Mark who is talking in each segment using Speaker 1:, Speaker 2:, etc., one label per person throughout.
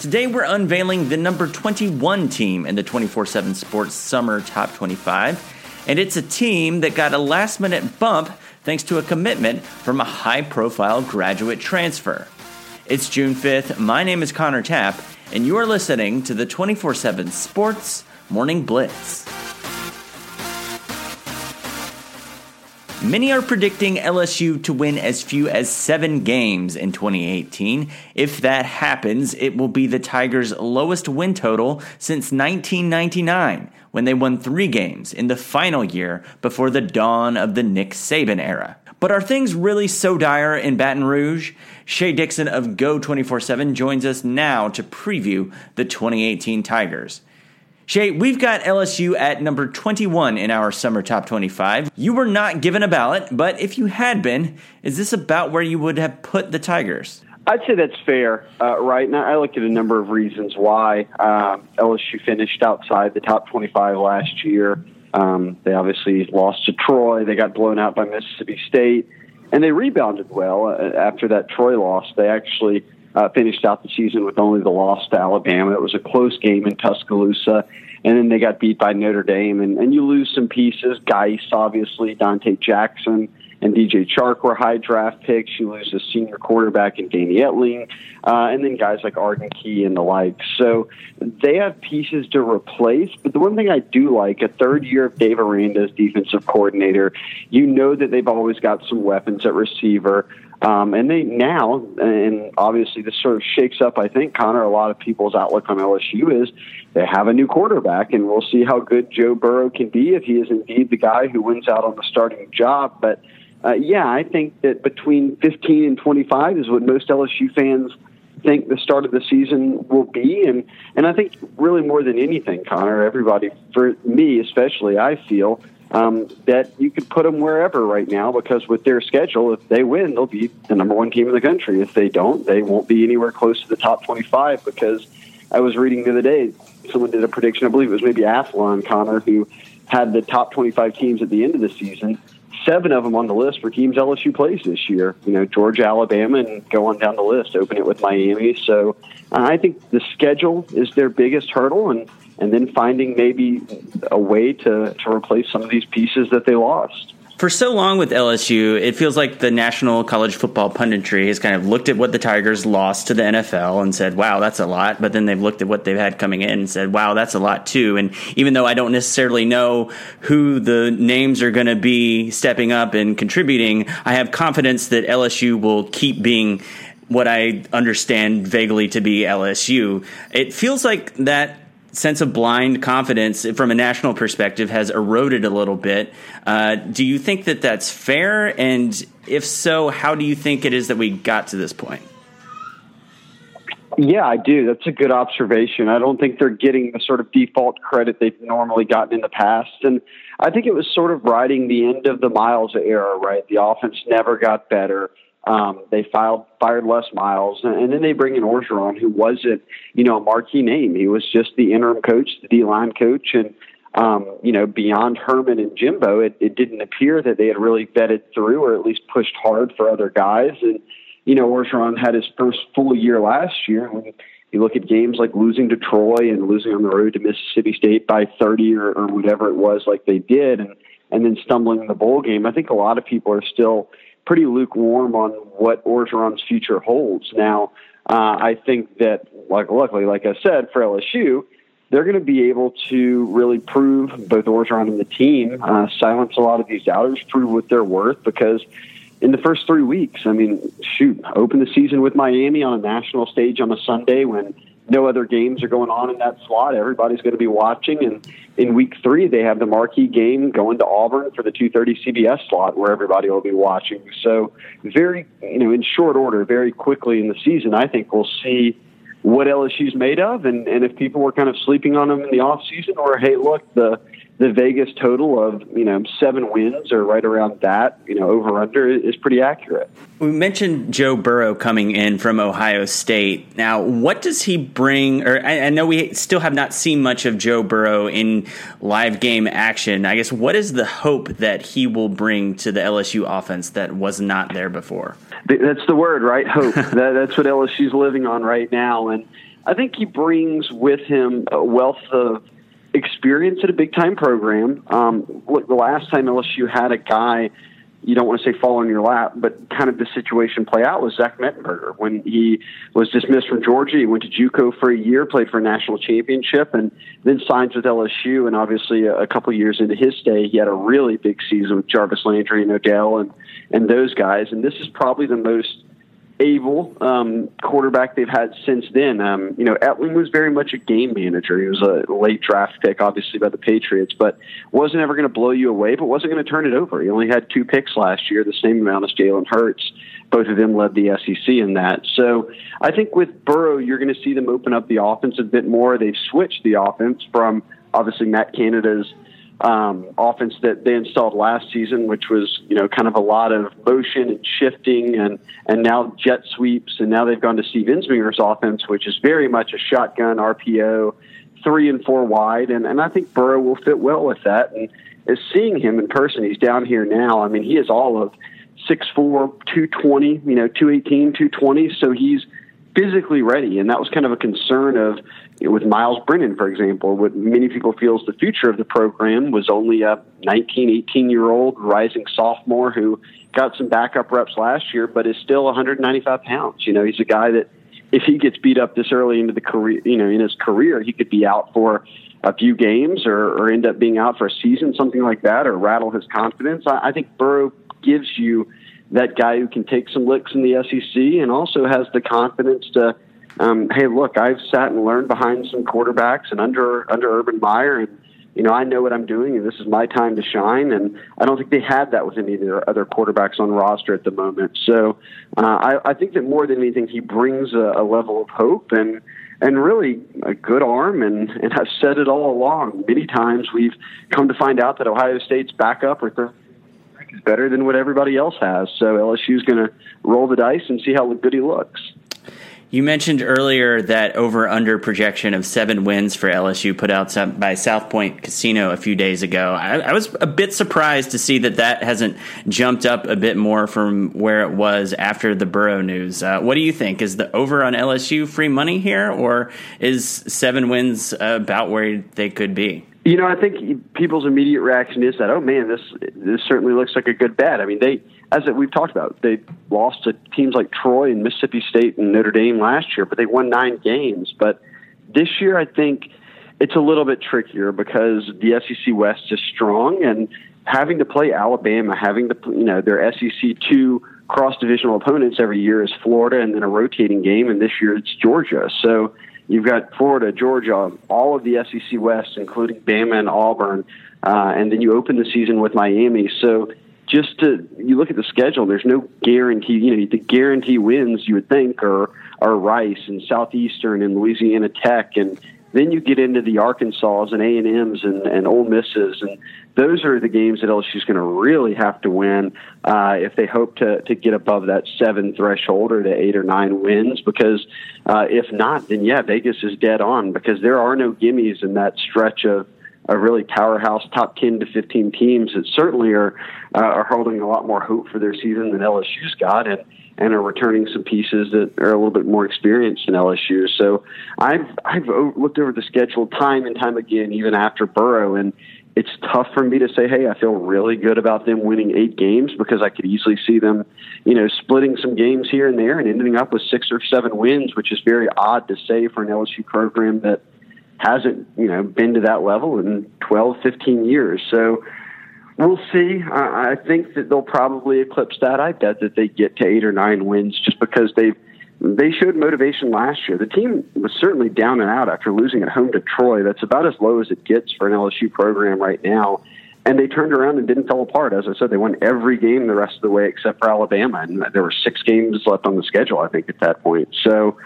Speaker 1: Today we're unveiling the number 21 team in the 24 7 Sports Summer Top 25. And it's a team that got a last minute bump thanks to a commitment from a high profile graduate transfer. It's June 5th. My name is Connor Tapp, and you are listening to the 24 7 Sports Morning Blitz. Many are predicting LSU to win as few as seven games in 2018. If that happens, it will be the Tigers' lowest win total since 1999, when they won three games in the final year before the dawn of the Nick Saban era. But are things really so dire in Baton Rouge? Shea Dixon of Geaux 24 7 joins us now to preview the 2018 Tigers. Shea, we've got LSU at number 21 in our summer top 25. You were not given a ballot, but if you had been, is this about where you would have put the Tigers?
Speaker 2: I'd say that's fair, uh, right? Now, I looked at a number of reasons why um, LSU finished outside the top 25 last year. Um, they obviously lost to Troy. They got blown out by Mississippi State, and they rebounded well uh, after that Troy loss. They actually uh, finished out the season with only the loss to Alabama. It was a close game in Tuscaloosa, and then they got beat by Notre Dame. And, and you lose some pieces. Guice, obviously, Donte Jackson and DJ Chark were high draft picks. You lose a senior quarterback in Danny Etling, uh, and then guys like Arden Key and the like. So they have pieces to replace. But the one thing I do like, a third year of Dave Aranda as defensive coordinator, you know that they've always got some weapons at receiver. Um, and they now, and obviously this sort of shakes up, I think, Connor, a lot of people's outlook on LSU is they have a new quarterback, and we'll see how good Joe Burrow can be if he is indeed the guy who wins out on the starting job. But uh, yeah, I think that between 15 and 25 is what most LSU fans think the start of the season will be. And, and I think really more than anything, Connor, everybody, for me especially, I feel um, that you could put them wherever right now because with their schedule, if they win, they'll be the number one team in the country. If they don't, they won't be anywhere close to the top 25 because I was reading the other day, someone did a prediction, I believe it was maybe Athlon Connor, who had the top 25 teams at the end of the season. Seven of them on the list for teams LSU plays this year. You know, Georgia, Alabama, and go on down the list. Open it with Miami. So uh, I think the schedule is their biggest hurdle, and and then finding maybe a way to, to replace some of these pieces that they lost.
Speaker 1: For so long with LSU, it feels like the national college football punditry has kind of looked at what the Tigers lost to the NFL and said, wow, that's a lot. But then they've looked at what they've had coming in and said, wow, that's a lot too. And even though I don't necessarily know who the names are going to be stepping up and contributing, I have confidence that LSU will keep being what I understand vaguely to be LSU. It feels like that sense of blind confidence from a national perspective has eroded a little bit. Uh, do you think that that's fair? And if so, how do you think it is that we got to this point?
Speaker 2: Yeah, I do. That's a good observation. I don't think they're getting the sort of default credit they've normally gotten in the past. And I think it was sort of riding the end of the Miles era, right? The offense never got better. Um, they filed, fired Les Miles, and then they bring in Orgeron, who wasn't, you know, a marquee name. He was just the interim coach, the D line coach, and um, you know, beyond Herman and Jimbo, it, it didn't appear that they had really vetted through or at least pushed hard for other guys. And you know, Orgeron had his first full year last year. When you look at games like losing to Troy and losing on the road to Mississippi State by 30 or, or whatever it was, like they did, and and then stumbling in the bowl game, I think a lot of people are still pretty lukewarm on what Orgeron's future holds. Now, uh, I think that, like luckily, like I said, for LSU, they're going to be able to really prove both Orgeron and the team, uh, silence a lot of these doubters, prove what they're worth because in the first three weeks, I mean, shoot, open the season with Miami on a national stage on a Sunday when no other games are going on in that slot. Everybody's going to be watching. And in week three, they have the marquee game going to Auburn for the 2:30 CBS slot, where everybody will be watching. So, very, you know, in short order, very quickly in the season, I think we'll see what LSU's made of, and and if people were kind of sleeping on them in the off season, or hey, look, the the Vegas total of you know seven wins or right around that, you know, over under is pretty accurate.
Speaker 1: We mentioned Joe Burrow coming in from Ohio State. Now, what does he bring? Or I, I know we still have not seen much of Joe Burrow in live game action. I guess what is the hope that he will bring to the LSU offense that was not there before?
Speaker 2: That's the word, right? Hope. that, that's what LSU's living on right now, and I think he brings with him a wealth of experience at a big time program. Um, look, the last time LSU had a guy, you don't want to say fall in your lap, but kind of the situation play out was Zach Mettenberger when he was dismissed from Georgia. He went to JUCO for a year, played for a national championship, and then signs with LSU. And obviously, a, a couple years into his stay, he had a really big season with Jarvis Landry and Odell and and those guys. And this is probably the most able um, quarterback they've had since then. Um, you know, Etling was very much a game manager. He was a late draft pick, obviously by the Patriots, but wasn't ever going to blow you away, but wasn't going to turn it over. He only had two picks last year, the same amount as Jalen Hurts. Both of them led the SEC in that. So I think with Burrow, you're going to see them open up the offense a bit more. They've switched the offense from obviously Matt Canada's um, offense that they installed last season, which was you know kind of a lot of motion and shifting, and and now jet sweeps, and now they've gone to Steve Ensminger's offense, which is very much a shotgun RPO, three and four wide, and and I think Burrow will fit well with that. And as seeing him in person, he's down here now. I mean, he is all of six four, two twenty, you know, two eighteen, two twenty. So he's physically ready, and that was kind of a concern of with Myles Brennan, for example, what many people feel is the future of the program was only a 19, 18 year old rising sophomore who got some backup reps last year, but is still 195 pounds. You know, he's a guy that if he gets beat up this early into the career, you know, in his career, he could be out for a few games or, or end up being out for a season, something like that, or rattle his confidence. I, I think Burrow gives you that guy who can take some licks in the SEC and also has the confidence to um, hey, look, I've sat and learned behind some quarterbacks and under under Urban Meyer, and you know I know what I'm doing, and this is my time to shine. And I don't think they had that with any of their other quarterbacks on roster at the moment. So uh, I, I think that more than anything, he brings a, a level of hope and and really a good arm. And, and I've said it all along. Many times we've come to find out that Ohio State's backup or third better than what everybody else has. So LSU is going to roll the dice and see how good he looks.
Speaker 1: You mentioned earlier that over under projection of seven wins for LSU put out by South Point Casino a few days ago. I, I, was a bit surprised to see that that hasn't jumped up a bit more from where it was after the Burrow news. Uh, what do you think? Is the over on LSU free money here, or is seven wins about where they could be?
Speaker 2: You know, I think people's immediate reaction is that, oh man, this this certainly looks like a good bet. I mean, they as we've talked about, they lost to teams like Troy and Mississippi State and Notre Dame last year, but they won nine games. But this year, I think it's a little bit trickier because the SEC West is strong and having to play Alabama, having to you know their SEC two cross divisional opponents every year is Florida and then a rotating game, and this year it's Georgia. So you've got Florida, Georgia, all of the SEC West, including Bama and Auburn, uh, and then you open the season with Miami. So just to you look at the schedule, there's no guarantee. You know, the guarantee wins you would think are are Rice and Southeastern and Louisiana Tech, and then you get into the Arkansas and A and M's and and Ole Misses, and those are the games that LSU's going to really have to win uh, if they hope to to get above that seven threshold or the eight or nine wins. Because uh, if not, then yeah, Vegas is dead on because there are no gimmies in that stretch of a really powerhouse top 10 to 15 teams that certainly are uh, are holding a lot more hope for their season than LSU's got and and are returning some pieces that are a little bit more experienced than LSU. So I've I've looked over the schedule time and time again even after Burrow and it's tough for me to say, hey, I feel really good about them winning eight games because I could easily see them, you know, splitting some games here and there and ending up with six or seven wins, which is very odd to say for an LSU program that – hasn't you know been to that level in 12, 15 years. So we'll see. I, I think that they'll probably eclipse that. I bet that they get to eight or nine wins just because they they showed motivation last year. The team was certainly down and out after losing at home to Troy. That's about as low as it gets for an LSU program right now. And they turned around and didn't fall apart. As I said, they won every game the rest of the way except for Alabama, and there were six games left on the schedule. I think at that point. So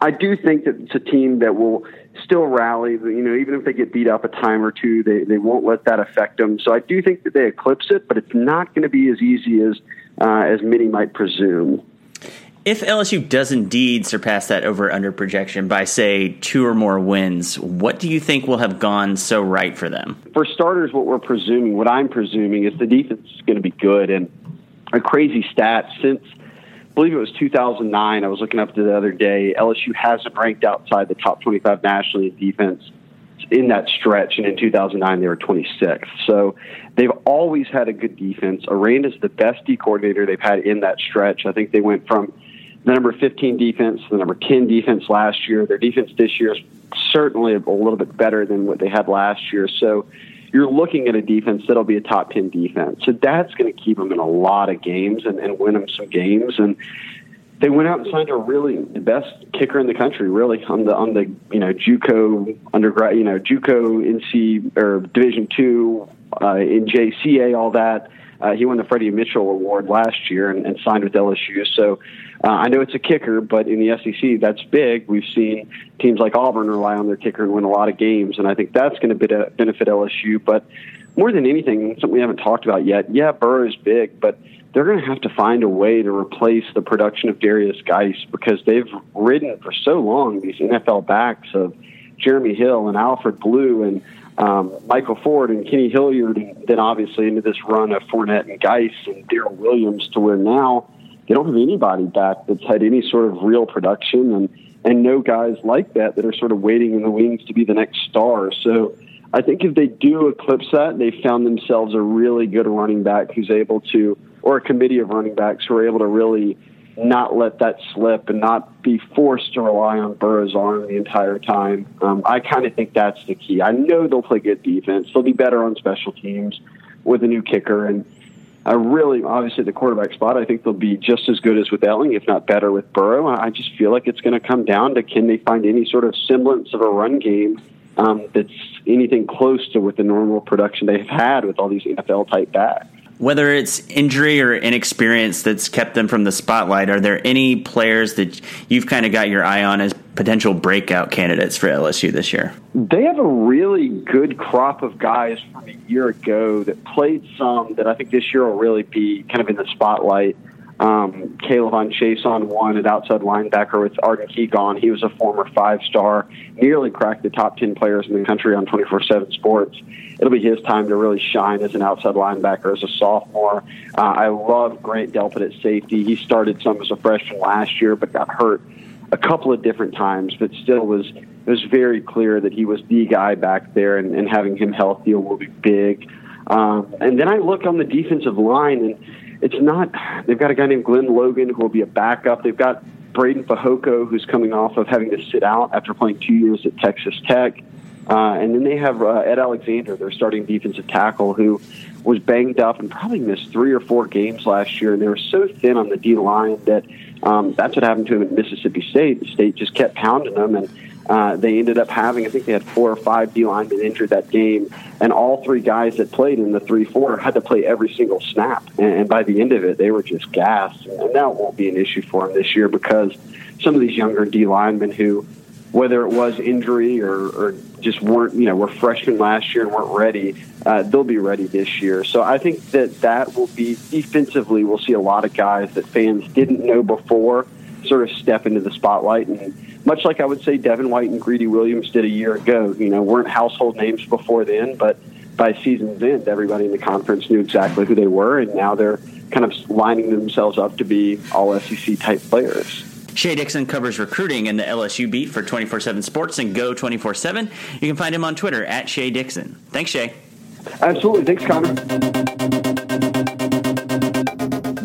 Speaker 2: I do think that it's a team that will still rally. You know, even if they get beat up a time or two, they they won't let that affect them. So I do think that they eclipse it, but it's not going to be as easy as uh, as many might presume.
Speaker 1: If LSU does indeed surpass that over under projection by, say, two or more wins, what do you think will have gone so right for them?
Speaker 2: For starters, what we're presuming, what I'm presuming, is the defense is going to be good. And a crazy stat since, believe it was 2009, I was looking up the other day, LSU hasn't ranked outside the top 25 nationally in defense in that stretch. And in 2009, they were 26th. So they've always had a good defense. Aranda's the best D coordinator they've had in that stretch. I think they went from the number 15 defense, the number 10 defense last year. Their defense this year is certainly a little bit better than what they had last year. So you're looking at a defense that'll be a top 10 defense. So that's going to keep them in a lot of games and, and win them some games. And they went out and signed a really the best kicker in the country, really on the on the you know JUCO undergrad, you know JUCO NC or Division two uh, in JCA, all that. Uh, he won the Freddie Mitchell Award last year and, and signed with LSU. So uh, I know it's a kicker, but in the SEC, that's big. We've seen teams like Auburn rely on their kicker and win a lot of games, and I think that's going to benefit LSU. But more than anything, something we haven't talked about yet. Yeah, Burrow is big, but they're going to have to find a way to replace the production of Derrius Guice because they've ridden for so long these NFL backs of Jeremy Hill and Alfred Blue and um, Michael Ford and Kenny Hilliard, and then obviously into this run of Fournette and Guice and Darrel Williams to where now they don't have anybody back that's had any sort of real production and and no guys like that that are sort of waiting in the wings to be the next star. So I think if they do eclipse that, they found themselves a really good running back who's able to, or a committee of running backs who are able to really not let that slip and not be forced to rely on Burrow's arm the entire time. Um, I kind of think that's the key. I know they'll play good defense. They'll be better on special teams with a new kicker. And I really, obviously, the quarterback spot, I think they'll be just as good as with Etling, if not better with Burrow. I just feel like it's going to come down to can they find any sort of semblance of a run game um, that's anything close to what the normal production they've had with all these NFL type backs
Speaker 1: whether it's injury or inexperience that's kept them from the spotlight, are there any players that you've kind of got your eye on as potential breakout candidates for LSU this year?
Speaker 2: They have a really good crop of guys from a year ago that played some that I think this year will really be kind of in the spotlight. Um, K'Lavon Chaisson won at outside linebacker with Arden Key gone. He was a former five star, nearly cracked the top 10 players in the country on 24 7 sports. It'll be his time to really shine as an outside linebacker as a sophomore. Uh, I love Grant Delpit at safety. He started some as a freshman last year, but got hurt a couple of different times, but still was it was very clear that he was the guy back there, and, and having him healthy will be big. Um, and then I look on the defensive line, and it's not. They've got a guy named Glenn Logan who will be a backup. They've got Breiden Fehoko, who's coming off of having to sit out after playing two years at Texas Tech. Uh, and then they have uh, Ed Alexander, their starting defensive tackle, who was banged up and probably missed three or four games last year. And they were so thin on the D line that um, that's what happened to him at Mississippi State. The state just kept pounding them, and uh, they ended up having, I think they had four or five D linemen injured that game. And all three guys that played in the 3 4 had to play every single snap. And, and by the end of it, they were just gassed. And that won't be an issue for them this year because some of these younger D linemen who whether it was injury or, or just weren't, you know, were freshmen last year and weren't ready, uh, they'll be ready this year. So I think that that will be defensively. We'll see a lot of guys that fans didn't know before sort of step into the spotlight, and much like I would say Devin White and Greedy Williams did a year ago. You know, weren't household names before then, but by season's end, everybody in the conference knew exactly who they were, and now they're kind of lining themselves up to be all SEC type players.
Speaker 1: Shea Dixon covers recruiting in the LSU beat for 24 7 Sports and Geaux 24 7. You can find him on Twitter at Shea Dixon. Thanks, Shea.
Speaker 2: Absolutely. Thanks, Connor.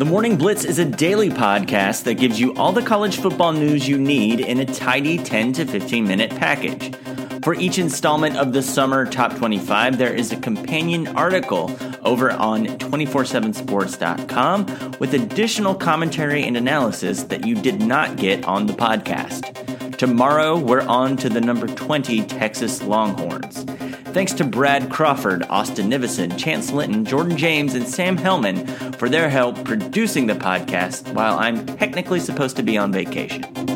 Speaker 1: The Morning Blitz is a daily podcast that gives you all the college football news you need in a tidy 10 to 15 minute package. For each installment of the Summer Top 25, there is a companion article over on 247sports.com with additional commentary and analysis that you did not get on the podcast. Tomorrow, we're on to the number 20 Texas Longhorns. Thanks to Brad Crawford, Austin Nivison, Chance Linton, Jordan James, and Sam Hellman for their help producing the podcast while I'm technically supposed to be on vacation.